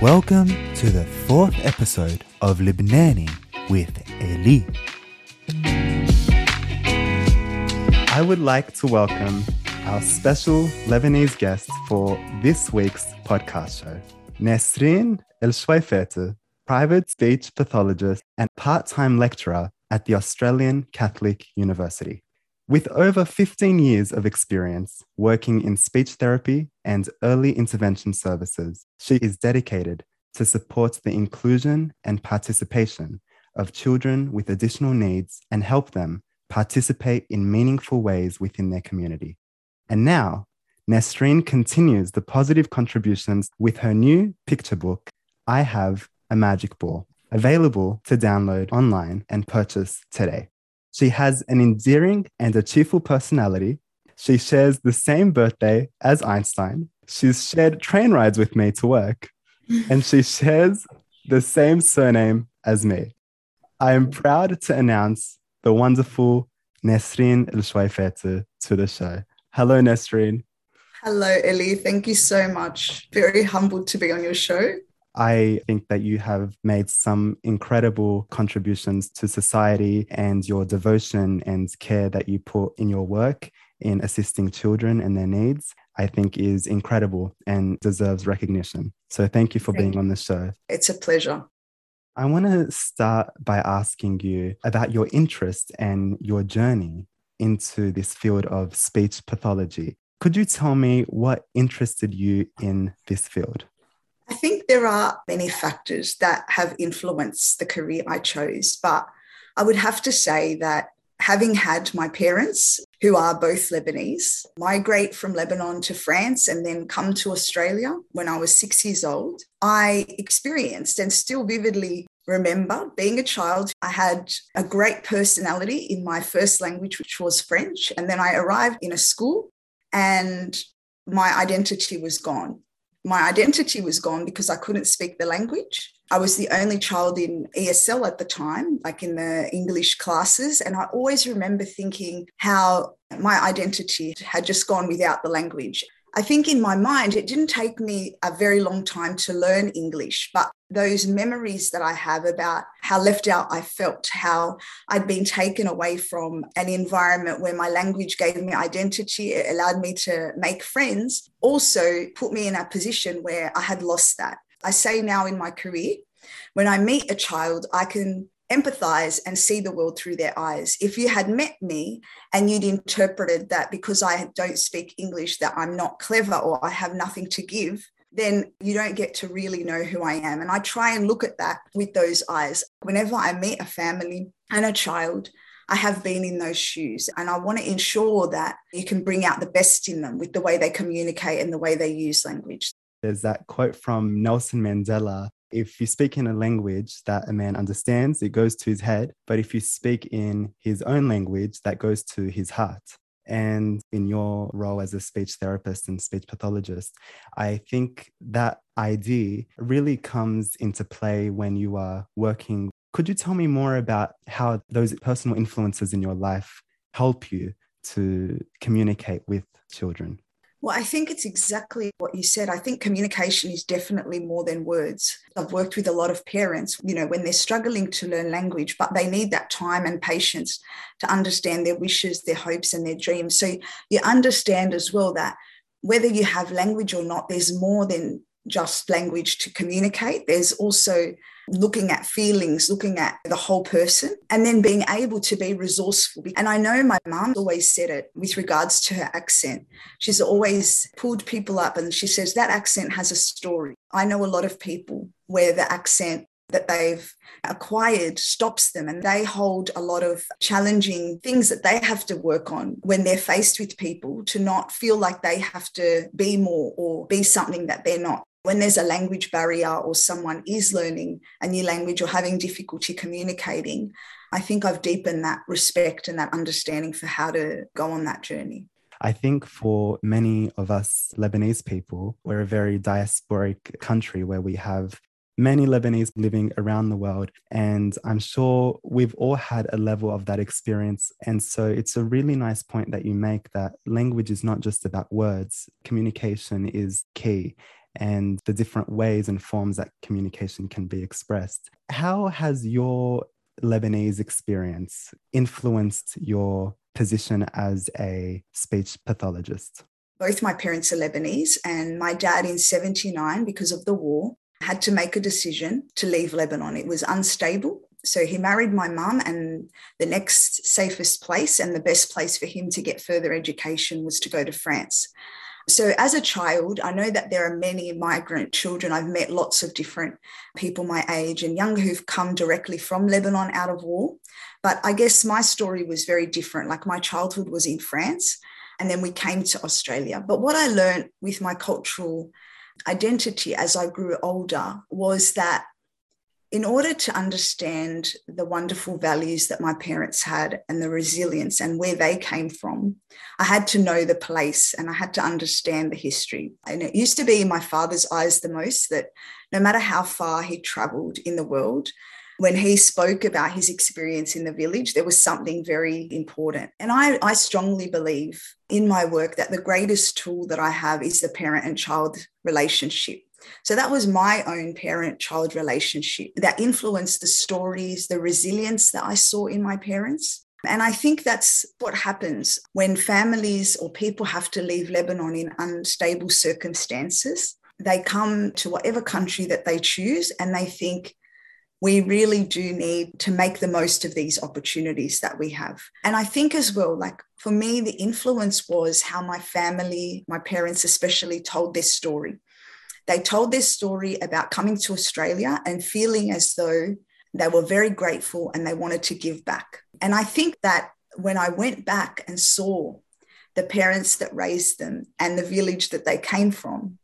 Welcome to the fourth episode of Libnani with Eli. I would like to welcome our special Lebanese guest for this week's podcast show, Nesreen El Shwaifete, private speech pathologist and part time lecturer at the Australian Catholic University. With over 15 years of experience working in speech therapy and early intervention services, she is dedicated to support the inclusion and participation of children with additional needs and help them participate in meaningful ways within their community. And now, Nesreen continues the positive contributions with her new picture book, I Have a Magic Ball, available to download online and purchase today. She has an endearing and a cheerful personality. She shares the same birthday as Einstein. She's shared train rides with me to work, and she shares the same surname as me. I am proud to announce the wonderful Nesreen El Shwaifete to the show. Hello, Nesreen. Hello, Eli. Thank you so much. Very humbled to be on your show. I think that you have made some incredible contributions to society and your devotion and care that you put in your work in assisting children and their needs, I think is incredible and deserves recognition. So thank you for thank being you. on the show. It's a pleasure. I want to start by asking you about your interest and your journey into this field of speech pathology. Could you tell me what interested you in this field? I think there are many factors that have influenced the career I chose, but I would have to say that having had my parents, who are both Lebanese, migrate from Lebanon to France and then come to Australia when I was six years old, I experienced and still vividly remember being a child. I had a great personality in my first language, which was French. And then I arrived in a school and my identity was gone my identity was gone because I couldn't speak the language. I was the only child in ESL at the time, like in the English classes. And I always remember thinking how my identity had just gone without the language. I think in my mind, it didn't take me a very long time to learn English, but those memories that I have about how left out I felt, how I'd been taken away from an environment where my language gave me identity, it allowed me to make friends, also put me in a position where I had lost that. I say now in my career, when I meet a child, I can empathize and see the world through their eyes. If you had met me and you'd interpreted that because I don't speak English, that I'm not clever or I have nothing to give, then you don't get to really know who I am. And I try and look at that with those eyes. Whenever I meet a family and a child, I have been in those shoes and I want to ensure that you can bring out the best in them with the way they communicate and the way they use language. There's that quote from Nelson Mandela if you speak in a language that a man understands, it goes to his head. But if you speak in his own language, that goes to his heart. And in your role as a speech therapist and speech pathologist, I think that idea really comes into play when you are working. Could you tell me more about how those personal influences in your life help you to communicate with children? Well, I think it's exactly what you said. I think communication is definitely more than words. I've worked with a lot of parents, you know, when they're struggling to learn language, but they need that time and patience to understand their wishes, their hopes, and their dreams. So you understand as well that whether you have language or not, there's more than just language to communicate. There's also looking at feelings, looking at the whole person, and then being able to be resourceful. And I know my mum always said it with regards to her accent. She's always pulled people up and she says that accent has a story. I know a lot of people where the accent that they've acquired stops them and they hold a lot of challenging things that they have to work on when they're faced with people to not feel like they have to be more or be something that they're not when there's a language barrier or someone is learning a new language or having difficulty communicating, I think I've deepened that respect and that understanding for how to go on that journey. I think for many of us Lebanese people, we're a very diasporic country where we have many Lebanese living around the world. And I'm sure we've all had a level of that experience. And so it's a really nice point that you make that language is not just about words, communication is key. And the different ways and forms that communication can be expressed. How has your Lebanese experience influenced your position as a speech pathologist? Both my parents are Lebanese, and my dad in 79, because of the war, had to make a decision to leave Lebanon. It was unstable. So he married my mum, and the next safest place and the best place for him to get further education was to go to France. So, as a child, I know that there are many migrant children. I've met lots of different people my age and younger who've come directly from Lebanon out of war. But I guess my story was very different. Like my childhood was in France, and then we came to Australia. But what I learned with my cultural identity as I grew older was that in order to understand the wonderful values that my parents had and the resilience and where they came from, I had to know the place and I had to understand the history. And it used to be in my father's eyes the most that no matter how far he traveled in the world, when he spoke about his experience in the village, there was something very important. And I, I strongly believe in my work that the greatest tool that I have is the parent and child relationship so that was my own parent child relationship that influenced the stories, the resilience that I saw in my parents. And I think that's what happens when families or people have to leave Lebanon in unstable circumstances. They come to whatever country that they choose and they think, we really do need to make the most of these opportunities that we have. And I think as well, like for me, the influence was how my family, my parents especially, told their story. They told their story about coming to Australia and feeling as though they were very grateful and they wanted to give back. And I think that when I went back and saw the parents that raised them and the village that they came from,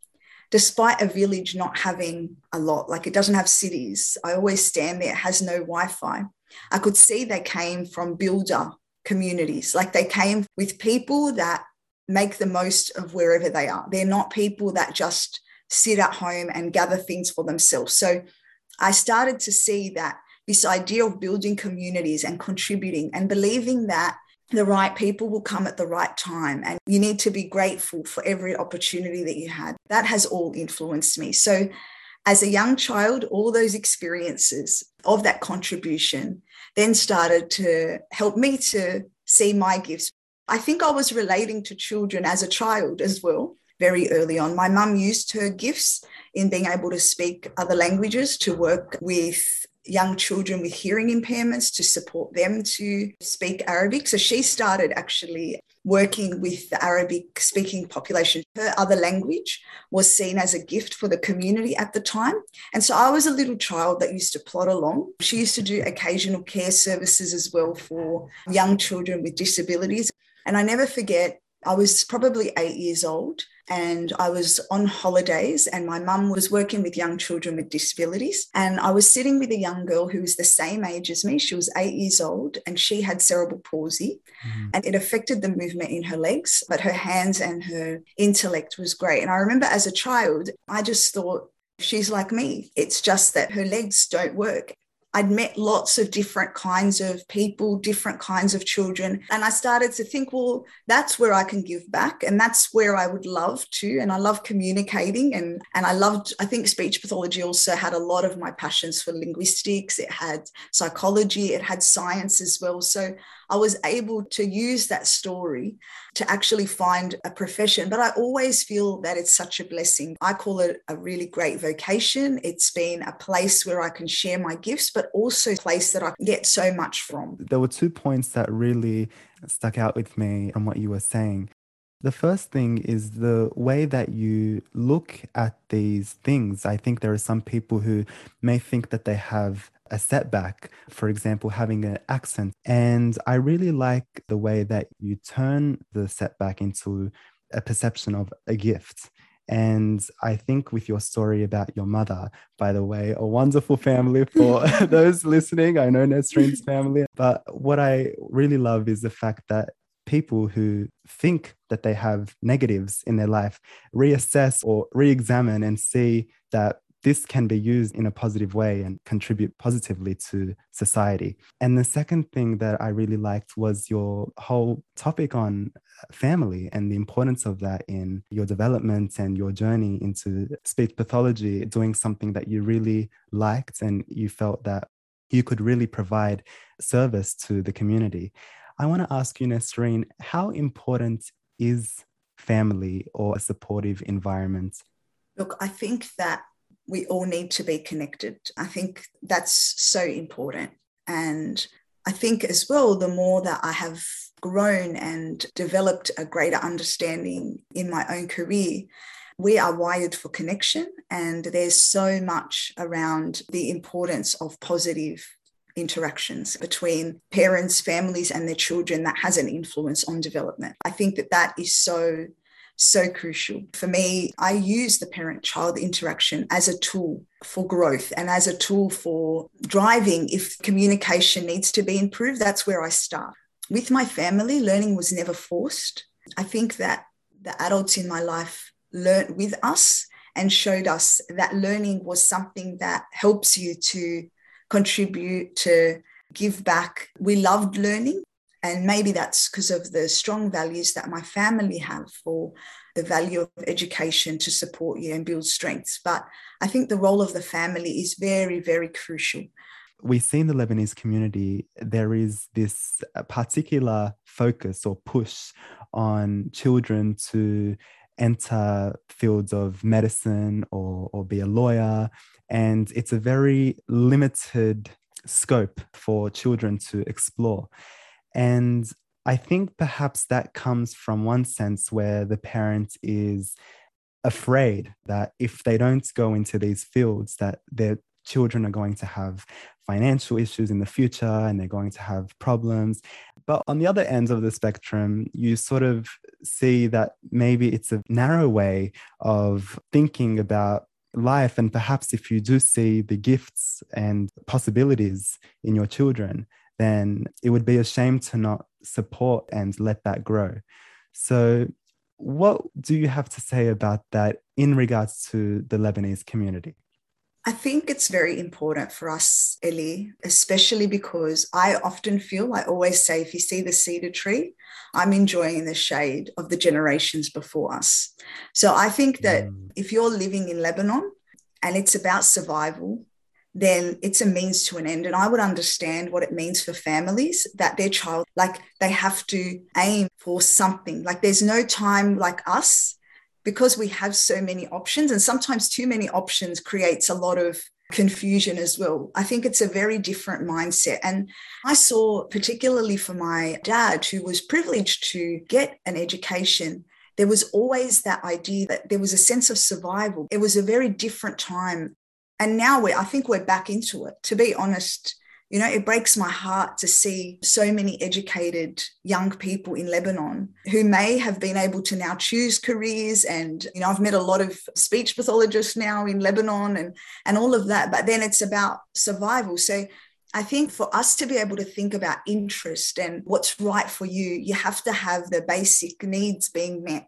despite a village not having a lot, like it doesn't have cities, I always stand there, it has no Wi Fi. I could see they came from builder communities, like they came with people that make the most of wherever they are. They're not people that just sit at home and gather things for themselves. So I started to see that this idea of building communities and contributing and believing that the right people will come at the right time and you need to be grateful for every opportunity that you had. That has all influenced me. So as a young child, all those experiences of that contribution then started to help me to see my gifts. I think I was relating to children as a child as well very early on. My mum used her gifts in being able to speak other languages to work with young children with hearing impairments to support them to speak Arabic. So she started actually working with the Arabic speaking population. Her other language was seen as a gift for the community at the time. And so I was a little child that used to plod along. She used to do occasional care services as well for young children with disabilities. And I never forget, I was probably eight years old and I was on holidays, and my mum was working with young children with disabilities. And I was sitting with a young girl who was the same age as me. She was eight years old, and she had cerebral palsy, mm-hmm. and it affected the movement in her legs, but her hands and her intellect was great. And I remember as a child, I just thought, She's like me. It's just that her legs don't work. I'd met lots of different kinds of people, different kinds of children. And I started to think, well, that's where I can give back. And that's where I would love to. And I love communicating. And, and I loved, I think speech pathology also had a lot of my passions for linguistics, it had psychology, it had science as well. So I was able to use that story to actually find a profession. But I always feel that it's such a blessing. I call it a really great vocation. It's been a place where I can share my gifts, but also a place that I get so much from. There were two points that really stuck out with me from what you were saying. The first thing is the way that you look at these things. I think there are some people who may think that they have a setback, for example, having an accent. And I really like the way that you turn the setback into a perception of a gift. And I think with your story about your mother, by the way, a wonderful family for those listening. I know Nesreen's family. But what I really love is the fact that people who think that they have negatives in their life reassess or re examine and see that this can be used in a positive way and contribute positively to society. And the second thing that I really liked was your whole topic on uh, family and the importance of that in your development and your journey into speech pathology, doing something that you really liked and you felt that you could really provide service to the community. I want to ask you, Nesreen, how important is family or a supportive environment? Look, I think that we all need to be connected. I think that's so important. And I think as well, the more that I have grown and developed a greater understanding in my own career, we are wired for connection. And there's so much around the importance of positive interactions between parents, families, and their children that has an influence on development. I think that that is so so crucial. For me, I use the parent child interaction as a tool for growth and as a tool for driving. If communication needs to be improved, that's where I start. With my family, learning was never forced. I think that the adults in my life learned with us and showed us that learning was something that helps you to contribute, to give back. We loved learning. And maybe that's because of the strong values that my family have for the value of education to support you and build strengths. But I think the role of the family is very, very crucial. We see in the Lebanese community, there is this uh, particular focus or push on children to enter fields of medicine or, or be a lawyer. And it's a very limited scope for children to explore. And I think perhaps that comes from one sense where the parent is afraid that if they don't go into these fields that their children are going to have financial issues in the future and they're going to have problems. But on the other ends of the spectrum you sort of see that maybe it's a narrow way of thinking about life. And perhaps if you do see the gifts and possibilities in your children then it would be a shame to not support and let that grow. So, what do you have to say about that in regards to the Lebanese community? I think it's very important for us, Ellie, especially because I often feel, I always say, if you see the cedar tree, I'm enjoying the shade of the generations before us. So I think that mm. if you're living in Lebanon and it's about survival, then it's a means to an end. And I would understand what it means for families that their child, like they have to aim for something. Like there's no time like us because we have so many options. And sometimes too many options creates a lot of confusion as well. I think it's a very different mindset. And I saw, particularly for my dad, who was privileged to get an education there was always that idea that there was a sense of survival. It was a very different time and now we I think we're back into it. To be honest, you know, it breaks my heart to see so many educated young people in Lebanon who may have been able to now choose careers. And, you know, I've met a lot of speech pathologists now in Lebanon and, and all of that. But then it's about survival. So I think for us to be able to think about interest and what's right for you, you have to have the basic needs being met.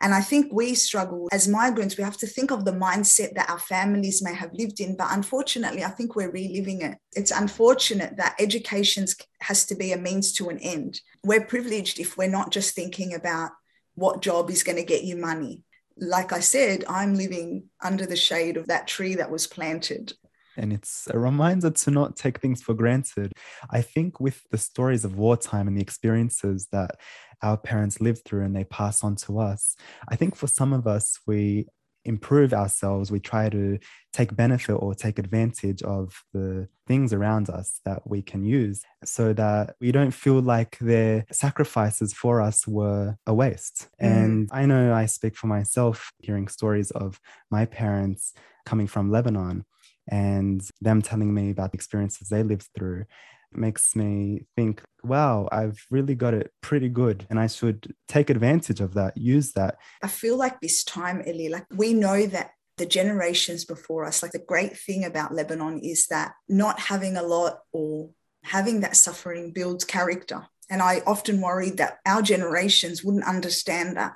And I think we struggle as migrants, we have to think of the mindset that our families may have lived in. But unfortunately, I think we're reliving it. It's unfortunate that education has to be a means to an end. We're privileged if we're not just thinking about what job is going to get you money. Like I said, I'm living under the shade of that tree that was planted and it's a reminder to not take things for granted. I think with the stories of wartime and the experiences that our parents lived through and they pass on to us, I think for some of us, we improve ourselves, we try to take benefit or take advantage of the things around us that we can use so that we don't feel like their sacrifices for us were a waste. Mm. And I know I speak for myself hearing stories of my parents coming from Lebanon and them telling me about the experiences they lived through makes me think, wow, I've really got it pretty good and I should take advantage of that, use that. I feel like this time, Ellie, like we know that the generations before us, like the great thing about Lebanon is that not having a lot or having that suffering builds character. And I often worried that our generations wouldn't understand that.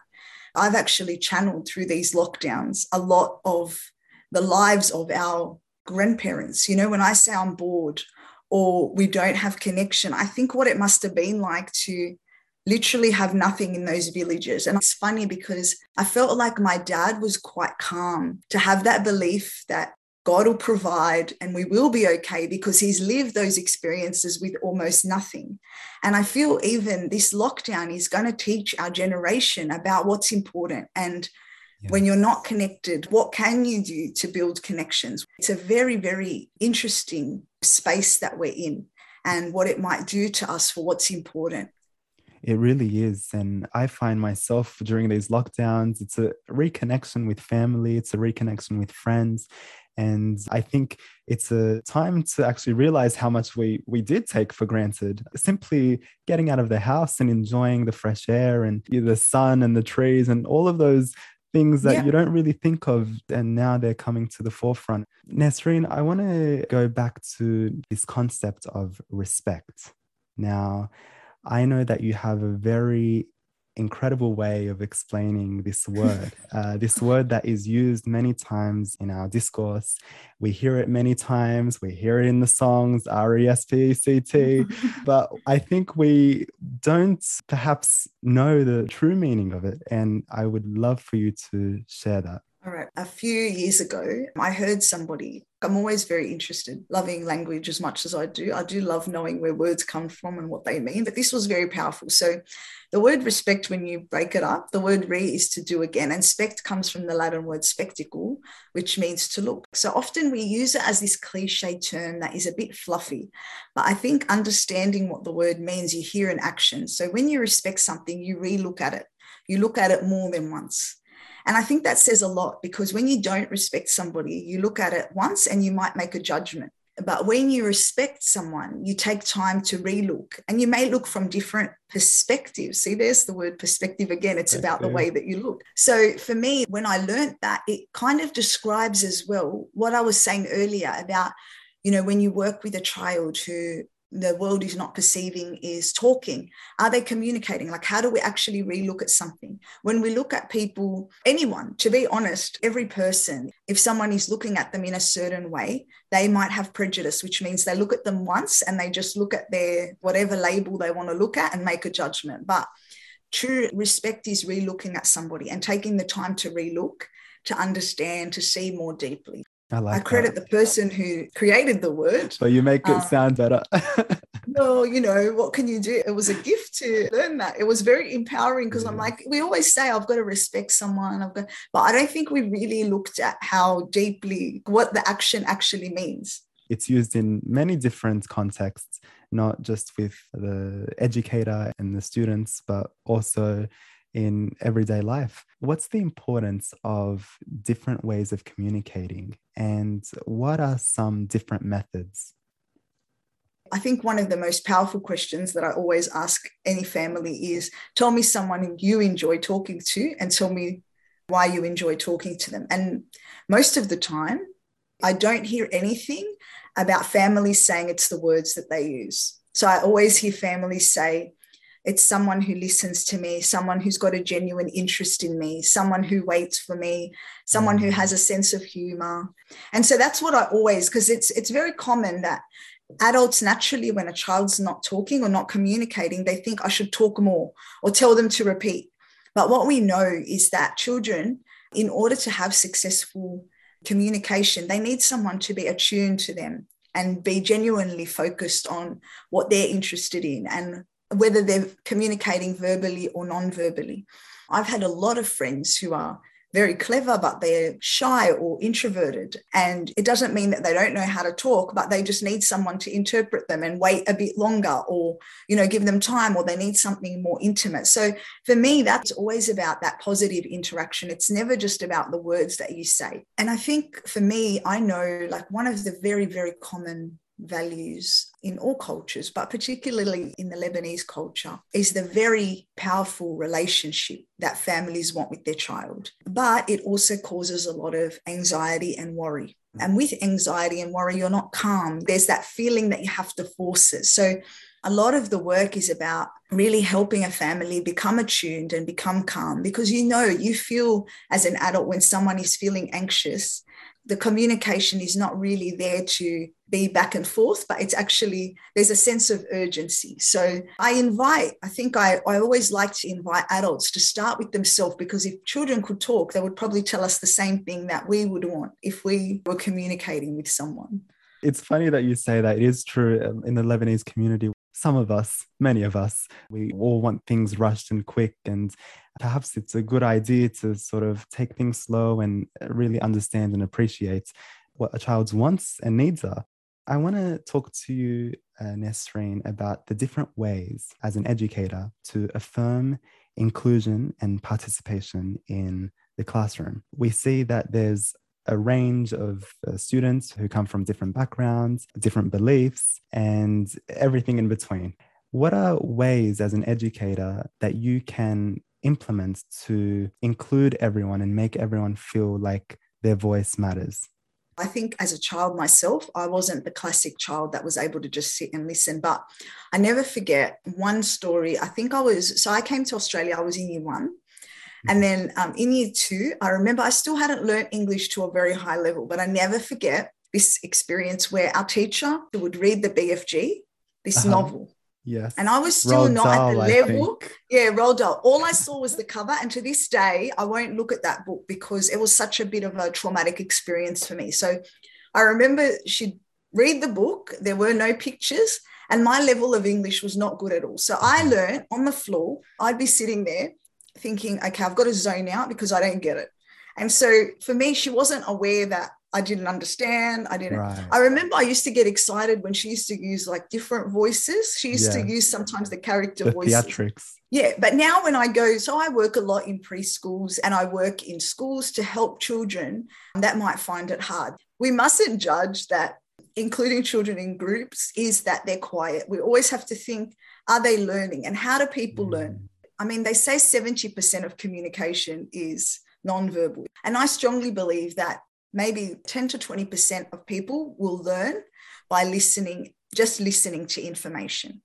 I've actually channeled through these lockdowns a lot of the lives of our grandparents. You know, when I say I'm bored or we don't have connection, I think what it must have been like to literally have nothing in those villages. And it's funny because I felt like my dad was quite calm to have that belief that God will provide and we will be okay because he's lived those experiences with almost nothing. And I feel even this lockdown is going to teach our generation about what's important and yeah. when you're not connected, what can you do to build connections? It's a very, very interesting space that we're in and what it might do to us for what's important. It really is. And I find myself during these lockdowns, it's a reconnection with family, it's a reconnection with friends. And I think it's a time to actually realize how much we, we did take for granted. Simply getting out of the house and enjoying the fresh air and the sun and the trees and all of those things that yeah. you don't really think of and now they're coming to the forefront. Nesreen, I want to go back to this concept of respect. Now, I know that you have a very incredible way of explaining this word, uh, this word that is used many times in our discourse. We hear it many times, we hear it in the songs, R E S P E C T, but I think we don't perhaps know the true meaning of it. And I would love for you to share that. All right. A few years ago, I heard somebody. I'm always very interested, loving language as much as I do. I do love knowing where words come from and what they mean, but this was very powerful. So, the word respect, when you break it up, the word re is to do again, and spect comes from the Latin word spectacle, which means to look. So, often we use it as this cliche term that is a bit fluffy, but I think understanding what the word means, you hear in action. So, when you respect something, you re look at it, you look at it more than once. And I think that says a lot because when you don't respect somebody, you look at it once and you might make a judgment. But when you respect someone, you take time to relook and you may look from different perspectives. See, there's the word perspective again. It's about the way that you look. So for me, when I learned that, it kind of describes as well what I was saying earlier about, you know, when you work with a child who the world is not perceiving is talking. Are they communicating? Like how do we actually relook at something? When we look at people anyone to be honest every person if someone is looking at them in a certain way they might have prejudice which means they look at them once and they just look at their whatever label they want to look at and make a judgment. But true respect is relooking at somebody and taking the time to relook to understand to see more deeply I, like I credit that. the person who created the word. But you make it um, sound better. well, you know, what can you do? It was a gift to learn that. It was very empowering because yeah. I'm like, we always say, I've got to respect someone. I've got, but I don't think we really looked at how deeply what the action actually means. It's used in many different contexts, not just with the educator and the students, but also in everyday life. What's the importance of different ways of communicating, and what are some different methods? I think one of the most powerful questions that I always ask any family is tell me someone you enjoy talking to and tell me why you enjoy talking to them. And most of the time, I don't hear anything about families saying it's the words that they use. So I always hear families say, it's someone who listens to me, someone who's got a genuine interest in me, someone who waits for me, someone who mm. has a sense of humor. And so that's what I always because it's it's very common that adults naturally when a child's not talking or not communicating they think I should talk more or tell them to repeat. But what we know is that children in order to have successful communication they need someone to be attuned to them and be genuinely focused on what they're interested in and whether they're communicating verbally or non verbally. I've had a lot of friends who are very clever, but they're shy or introverted. And it doesn't mean that they don't know how to talk, but they just need someone to interpret them and wait a bit longer or, you know, give them time or they need something more intimate. So for me, that's always about that positive interaction. It's never just about the words that you say. And I think for me, I know like one of the very, very common values in all cultures, but particularly in the Lebanese culture, is the very powerful relationship that families want with their child. But it also causes a lot of anxiety and worry. And with anxiety and worry, you're not calm. There's that feeling that you have to force it. So a lot of the work is about really helping a family become attuned and become calm because you know, you feel as an adult when someone is feeling anxious the communication is not really there to be back and forth, but it's actually, there's a sense of urgency. So I invite, I think I, I always like to invite adults to start with themselves because if children could talk, they would probably tell us the same thing that we would want if we were communicating with someone. It's funny that you say that. It is true um, in the Lebanese community. Some of us, many of us, we all want things rushed and quick. And perhaps it's a good idea to sort of take things slow and really understand and appreciate what a child's wants and needs are. I want to talk to you, uh, Nesreen, about the different ways as an educator to affirm inclusion and participation in the classroom. We see that there's a range of uh, students who come from different backgrounds, different beliefs, and everything in between. What are ways as an educator that you can implement to include everyone and make everyone feel like their voice matters? I think as a child myself, I wasn't the classic child that was able to just sit and listen. But I never forget one story. I think I was, so I came to Australia, I was in year one. And then um, in year two, I remember I still hadn't learned English to a very high level, but I never forget this experience where our teacher would read the BFG, this uh-huh. novel. Yes. And I was still Roald not Dahl, at the level. Yeah, Roald Dahl. All I saw was the cover. And to this day, I won't look at that book because it was such a bit of a traumatic experience for me. So I remember she'd read the book, there were no pictures, and my level of English was not good at all. So I uh-huh. learned on the floor, I'd be sitting there thinking, okay, I've got to zone out because I don't get it. And so for me, she wasn't aware that I didn't understand. I didn't. Right. I remember I used to get excited when she used to use like different voices. She used yeah. to use sometimes the character the voices. Theatrics. Yeah, but now when I go, so I work a lot in preschools and I work in schools to help children that might find it hard. We mustn't judge that including children in groups is that they're quiet. We always have to think, are they learning and how do people mm. learn? I mean, they say 70% of communication is nonverbal. And I strongly believe that maybe 10 to 20% of people will learn by listening, just listening to information.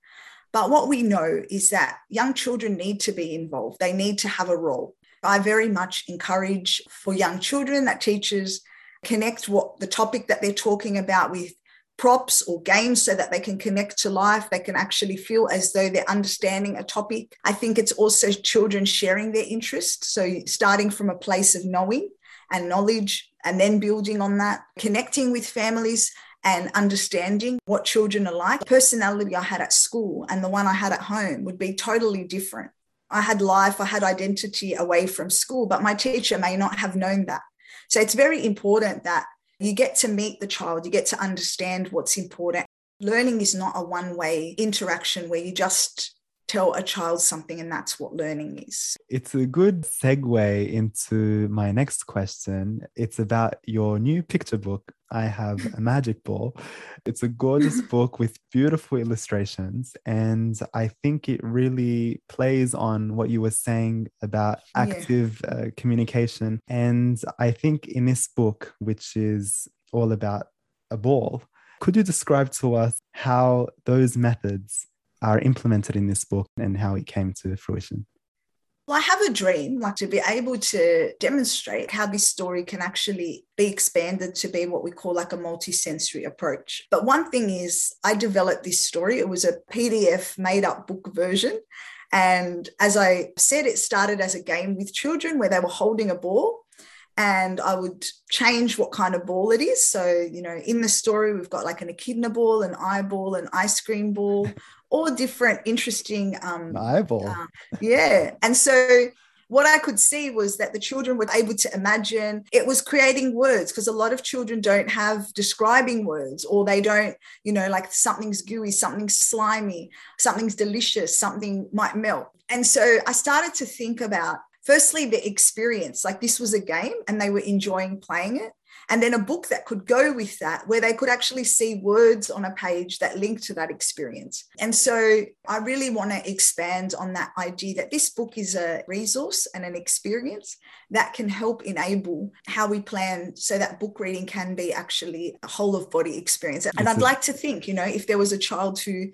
But what we know is that young children need to be involved, they need to have a role. I very much encourage for young children that teachers connect what the topic that they're talking about with props or games so that they can connect to life. They can actually feel as though they're understanding a topic. I think it's also children sharing their interests. So, starting from a place of knowing and knowledge and then building on that, connecting with families and understanding what children are like. The personality I had at school and the one I had at home would be totally different. I had life, I had identity away from school, but my teacher may not have known that. So it's very important that you get to meet the child, you get to understand what's important. Learning is not a one way interaction where you just tell a child something and that's what learning is. It's a good segue into my next question. It's about your new picture book. I have a magic ball. It's a gorgeous book with beautiful illustrations. And I think it really plays on what you were saying about active yeah. uh, communication. And I think in this book, which is all about a ball, could you describe to us how those methods are implemented in this book and how it came to fruition? Well, I have a dream, like to be able to demonstrate how this story can actually be expanded to be what we call like a multi-sensory approach. But one thing is, I developed this story. It was a PDF made up book version. And as I said, it started as a game with children where they were holding a ball and I would change what kind of ball it is. So, you know, in the story, we've got like an echidna ball, an eyeball, an ice cream ball, all different interesting um eyeball uh, yeah and so what I could see was that the children were able to imagine it was creating words because a lot of children don't have describing words or they don't, you know, like something's gooey, something's slimy, something's delicious, something might melt. And so I started to think about firstly the experience like this was a game and they were enjoying playing it and then a book that could go with that, where they could actually see words on a page that link to that experience. And so I really want to expand on that idea that this book is a resource and an experience that can help enable how we plan so that book reading can be actually a whole of body experience. And I'd mm-hmm. like to think, you know, if there was a child who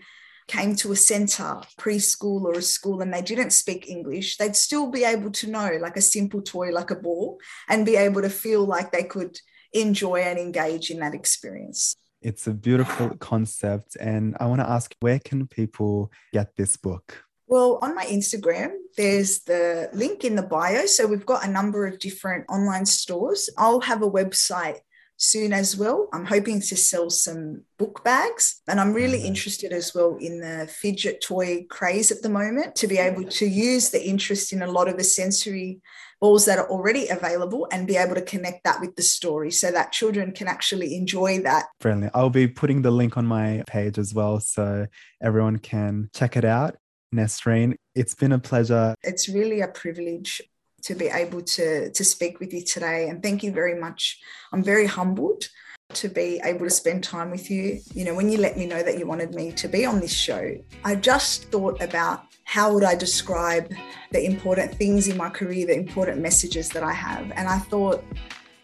came to a center, preschool or a school, and they didn't speak English, they'd still be able to know like a simple toy like a ball and be able to feel like they could enjoy and engage in that experience. It's a beautiful concept. And I want to ask where can people get this book? Well, on my Instagram, there's the link in the bio. So we've got a number of different online stores. I'll have a website soon as well. I'm hoping to sell some book bags. And I'm really mm-hmm. interested as well in the fidget toy craze at the moment to be able to use the interest in a lot of the sensory balls that are already available and be able to connect that with the story so that children can actually enjoy that. Brilliant. I'll be putting the link on my page as well so everyone can check it out. Nesreen, it's been a pleasure. It's really a privilege to be able to, to speak with you today. And thank you very much. I'm very humbled to be able to spend time with you. You know, when you let me know that you wanted me to be on this show, I just thought about how would I describe the important things in my career, the important messages that I have. And I thought,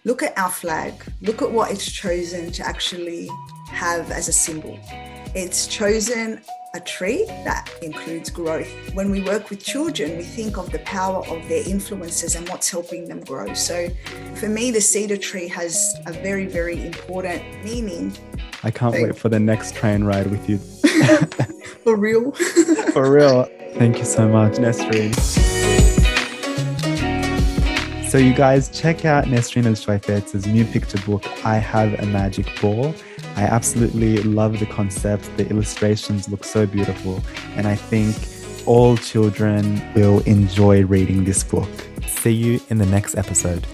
look at our flag, look at what it's chosen to actually have as a symbol. It's chosen a tree that includes growth. When we work with children, we think of the power of their influences and what's helping them grow. So for me, the cedar tree has a very, very important meaning. I can't wait for the next train ride with you. for real. for real. Thank you so much, Nesreen. So, you guys, check out Nesreen El new picture book, I Have a Magic Ball. I absolutely love the concept. The illustrations look so beautiful. And I think all children will enjoy reading this book. See you in the next episode.